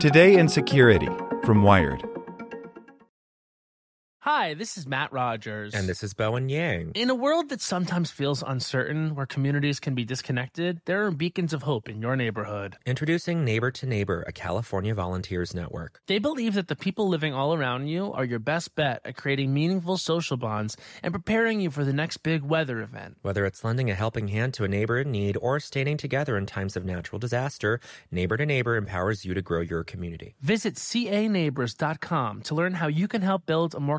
Today in Security from Wired. Hi, this is Matt Rogers. And this is Bowen Yang. In a world that sometimes feels uncertain, where communities can be disconnected, there are beacons of hope in your neighborhood. Introducing Neighbor to Neighbor, a California volunteers network. They believe that the people living all around you are your best bet at creating meaningful social bonds and preparing you for the next big weather event. Whether it's lending a helping hand to a neighbor in need or standing together in times of natural disaster, Neighbor to Neighbor empowers you to grow your community. Visit caneighbors.com to learn how you can help build a more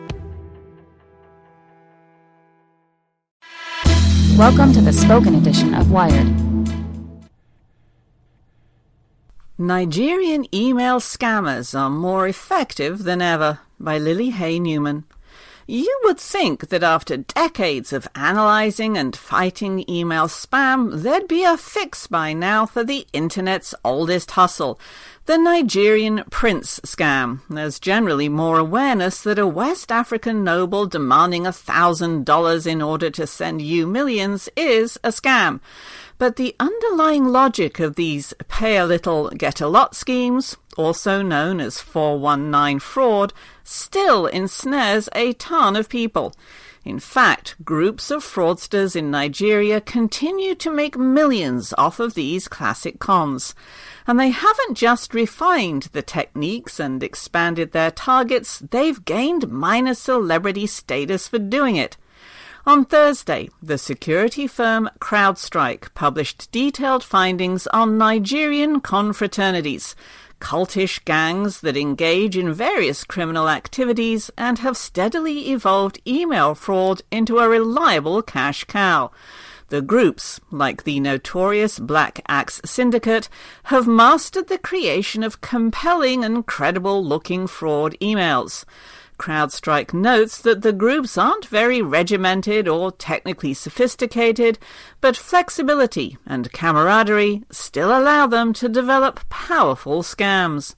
Welcome to the spoken edition of Wired. Nigerian email scammers are more effective than ever by Lily Hay Newman. You would think that after decades of analyzing and fighting email spam, there'd be a fix by now for the internet's oldest hustle, the Nigerian prince scam. There's generally more awareness that a West African noble demanding a thousand dollars in order to send you millions is a scam. But the underlying logic of these pay a little, get a lot schemes, also known as 419 fraud, still ensnares a ton of people. In fact, groups of fraudsters in Nigeria continue to make millions off of these classic cons. And they haven't just refined the techniques and expanded their targets, they've gained minor celebrity status for doing it. On Thursday, the security firm CrowdStrike published detailed findings on Nigerian confraternities, cultish gangs that engage in various criminal activities and have steadily evolved email fraud into a reliable cash cow. The groups, like the notorious Black Axe Syndicate, have mastered the creation of compelling and credible looking fraud emails. CrowdStrike notes that the groups aren't very regimented or technically sophisticated, but flexibility and camaraderie still allow them to develop powerful scams.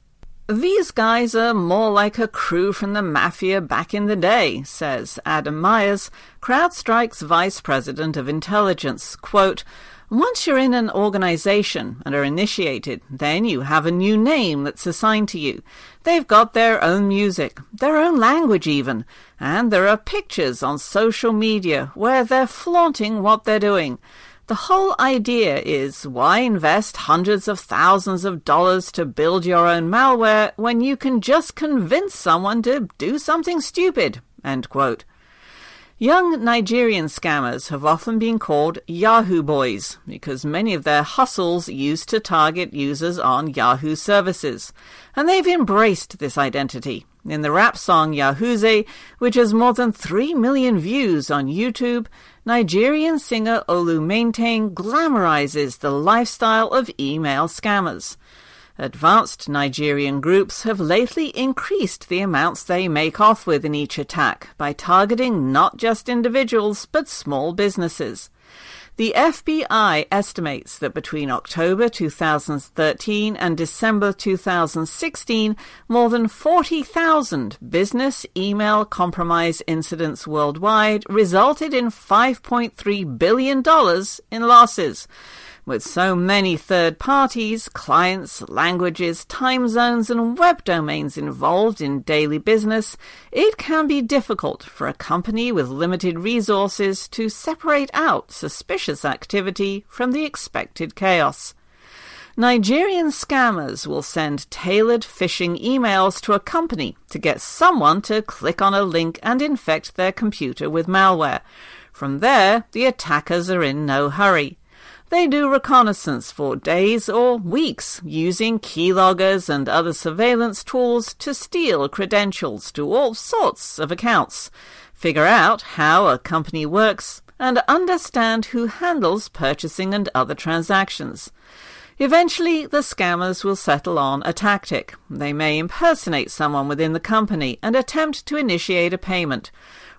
These guys are more like a crew from the mafia back in the day, says Adam Myers, CrowdStrike's vice president of intelligence. Quote, once you're in an organization and are initiated, then you have a new name that's assigned to you. They've got their own music, their own language even, and there are pictures on social media where they're flaunting what they're doing. The whole idea is why invest hundreds of thousands of dollars to build your own malware when you can just convince someone to do something stupid? End quote. Young Nigerian scammers have often been called Yahoo Boys because many of their hustles used to target users on Yahoo services, and they've embraced this identity. In the rap song Yahooze, which has more than 3 million views on YouTube, Nigerian singer Olu Maintain glamorizes the lifestyle of email scammers. Advanced Nigerian groups have lately increased the amounts they make off with in each attack by targeting not just individuals but small businesses. The FBI estimates that between October 2013 and December 2016, more than 40,000 business email compromise incidents worldwide resulted in $5.3 billion in losses. With so many third parties, clients, languages, time zones, and web domains involved in daily business, it can be difficult for a company with limited resources to separate out suspicious activity from the expected chaos. Nigerian scammers will send tailored phishing emails to a company to get someone to click on a link and infect their computer with malware. From there, the attackers are in no hurry. They do reconnaissance for days or weeks using keyloggers and other surveillance tools to steal credentials to all sorts of accounts, figure out how a company works, and understand who handles purchasing and other transactions. Eventually, the scammers will settle on a tactic. They may impersonate someone within the company and attempt to initiate a payment.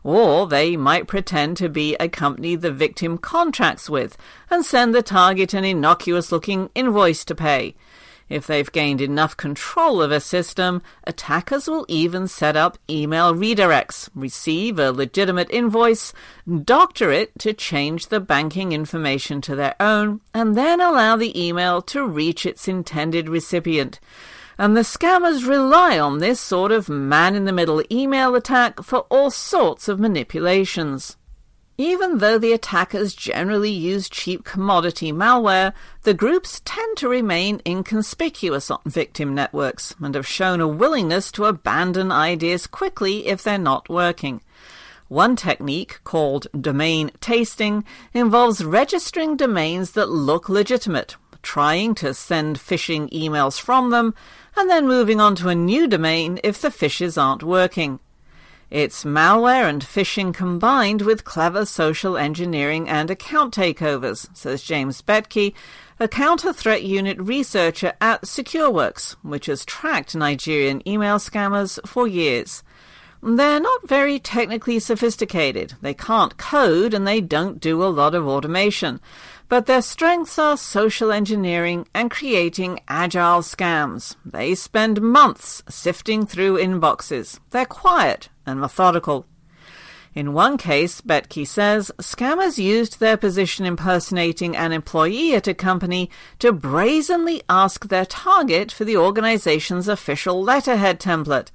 Or they might pretend to be a company the victim contracts with and send the target an innocuous looking invoice to pay. If they've gained enough control of a system, attackers will even set up email redirects, receive a legitimate invoice, doctor it to change the banking information to their own, and then allow the email to reach its intended recipient. And the scammers rely on this sort of man in the middle email attack for all sorts of manipulations. Even though the attackers generally use cheap commodity malware, the groups tend to remain inconspicuous on victim networks and have shown a willingness to abandon ideas quickly if they're not working. One technique, called domain tasting, involves registering domains that look legitimate, trying to send phishing emails from them, and then moving on to a new domain if the phishes aren't working. It's malware and phishing combined with clever social engineering and account takeovers, says James Bettke, a counter threat unit researcher at SecureWorks, which has tracked Nigerian email scammers for years. They're not very technically sophisticated. They can't code and they don't do a lot of automation. But their strengths are social engineering and creating agile scams. They spend months sifting through inboxes. They're quiet and methodical. In one case, Bettke says, scammers used their position impersonating an employee at a company to brazenly ask their target for the organization's official letterhead template.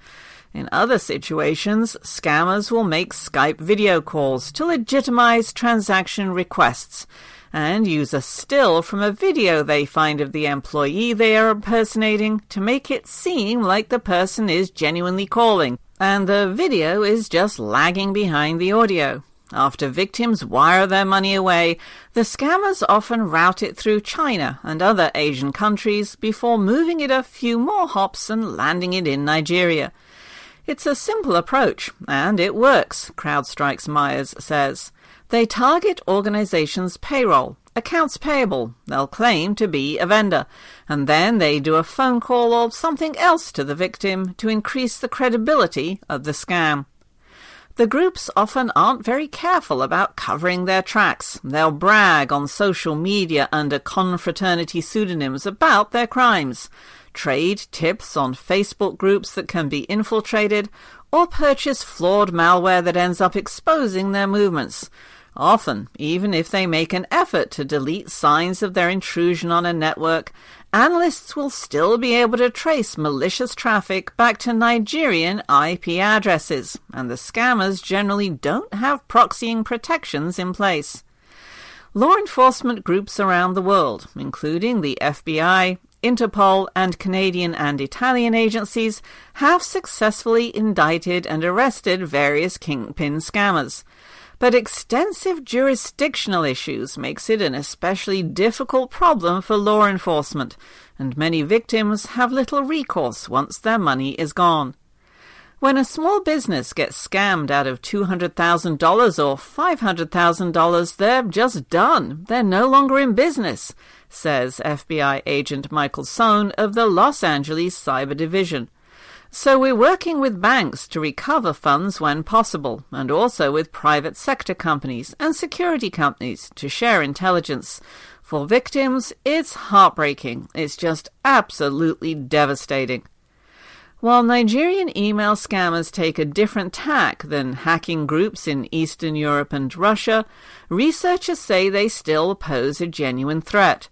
In other situations, scammers will make Skype video calls to legitimize transaction requests and use a still from a video they find of the employee they are impersonating to make it seem like the person is genuinely calling, and the video is just lagging behind the audio. After victims wire their money away, the scammers often route it through China and other Asian countries before moving it a few more hops and landing it in Nigeria. It's a simple approach, and it works, CrowdStrike's Myers says. They target organizations' payroll, accounts payable. They'll claim to be a vendor, and then they do a phone call or something else to the victim to increase the credibility of the scam. The groups often aren't very careful about covering their tracks. They'll brag on social media under confraternity pseudonyms about their crimes, trade tips on Facebook groups that can be infiltrated, or purchase flawed malware that ends up exposing their movements. Often, even if they make an effort to delete signs of their intrusion on a network, analysts will still be able to trace malicious traffic back to Nigerian IP addresses, and the scammers generally don't have proxying protections in place. Law enforcement groups around the world, including the FBI, Interpol, and Canadian and Italian agencies, have successfully indicted and arrested various kingpin scammers but extensive jurisdictional issues makes it an especially difficult problem for law enforcement, and many victims have little recourse once their money is gone. When a small business gets scammed out of $200,000 or $500,000, they're just done. They're no longer in business, says FBI agent Michael Sohn of the Los Angeles Cyber Division. So we're working with banks to recover funds when possible, and also with private sector companies and security companies to share intelligence. For victims, it's heartbreaking. It's just absolutely devastating. While Nigerian email scammers take a different tack than hacking groups in Eastern Europe and Russia, researchers say they still pose a genuine threat.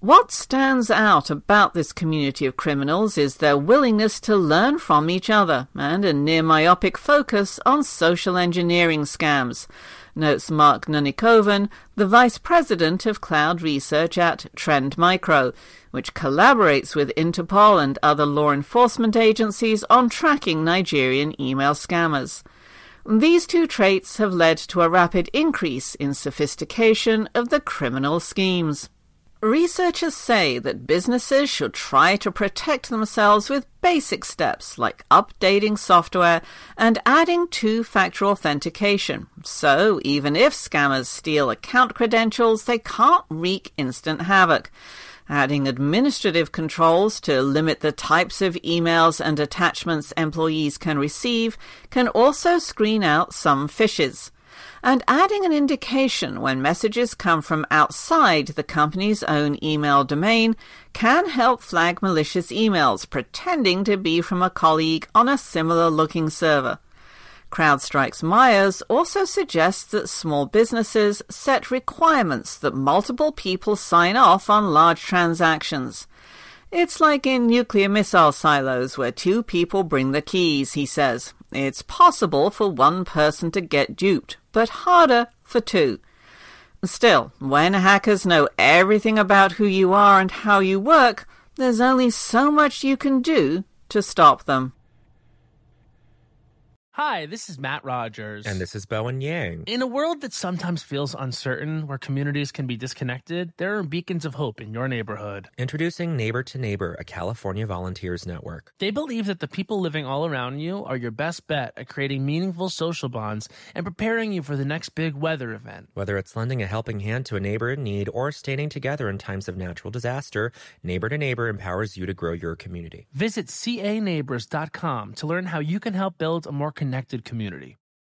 What stands out about this community of criminals is their willingness to learn from each other and a near myopic focus on social engineering scams, notes Mark Nunnikhoven, the vice president of cloud research at Trend Micro, which collaborates with Interpol and other law enforcement agencies on tracking Nigerian email scammers. These two traits have led to a rapid increase in sophistication of the criminal schemes. Researchers say that businesses should try to protect themselves with basic steps like updating software and adding two factor authentication. So, even if scammers steal account credentials, they can't wreak instant havoc. Adding administrative controls to limit the types of emails and attachments employees can receive can also screen out some phishes. And adding an indication when messages come from outside the company's own email domain can help flag malicious emails pretending to be from a colleague on a similar looking server. CrowdStrike's Myers also suggests that small businesses set requirements that multiple people sign off on large transactions. It's like in nuclear missile silos where two people bring the keys, he says. It's possible for one person to get duped, but harder for two. Still, when hackers know everything about who you are and how you work, there's only so much you can do to stop them. Hi, this is Matt Rogers. And this is Bowen Yang. In a world that sometimes feels uncertain, where communities can be disconnected, there are beacons of hope in your neighborhood. Introducing Neighbor to Neighbor, a California volunteers network. They believe that the people living all around you are your best bet at creating meaningful social bonds and preparing you for the next big weather event. Whether it's lending a helping hand to a neighbor in need or standing together in times of natural disaster, Neighbor to Neighbor empowers you to grow your community. Visit caneighbors.com to learn how you can help build a more connected community.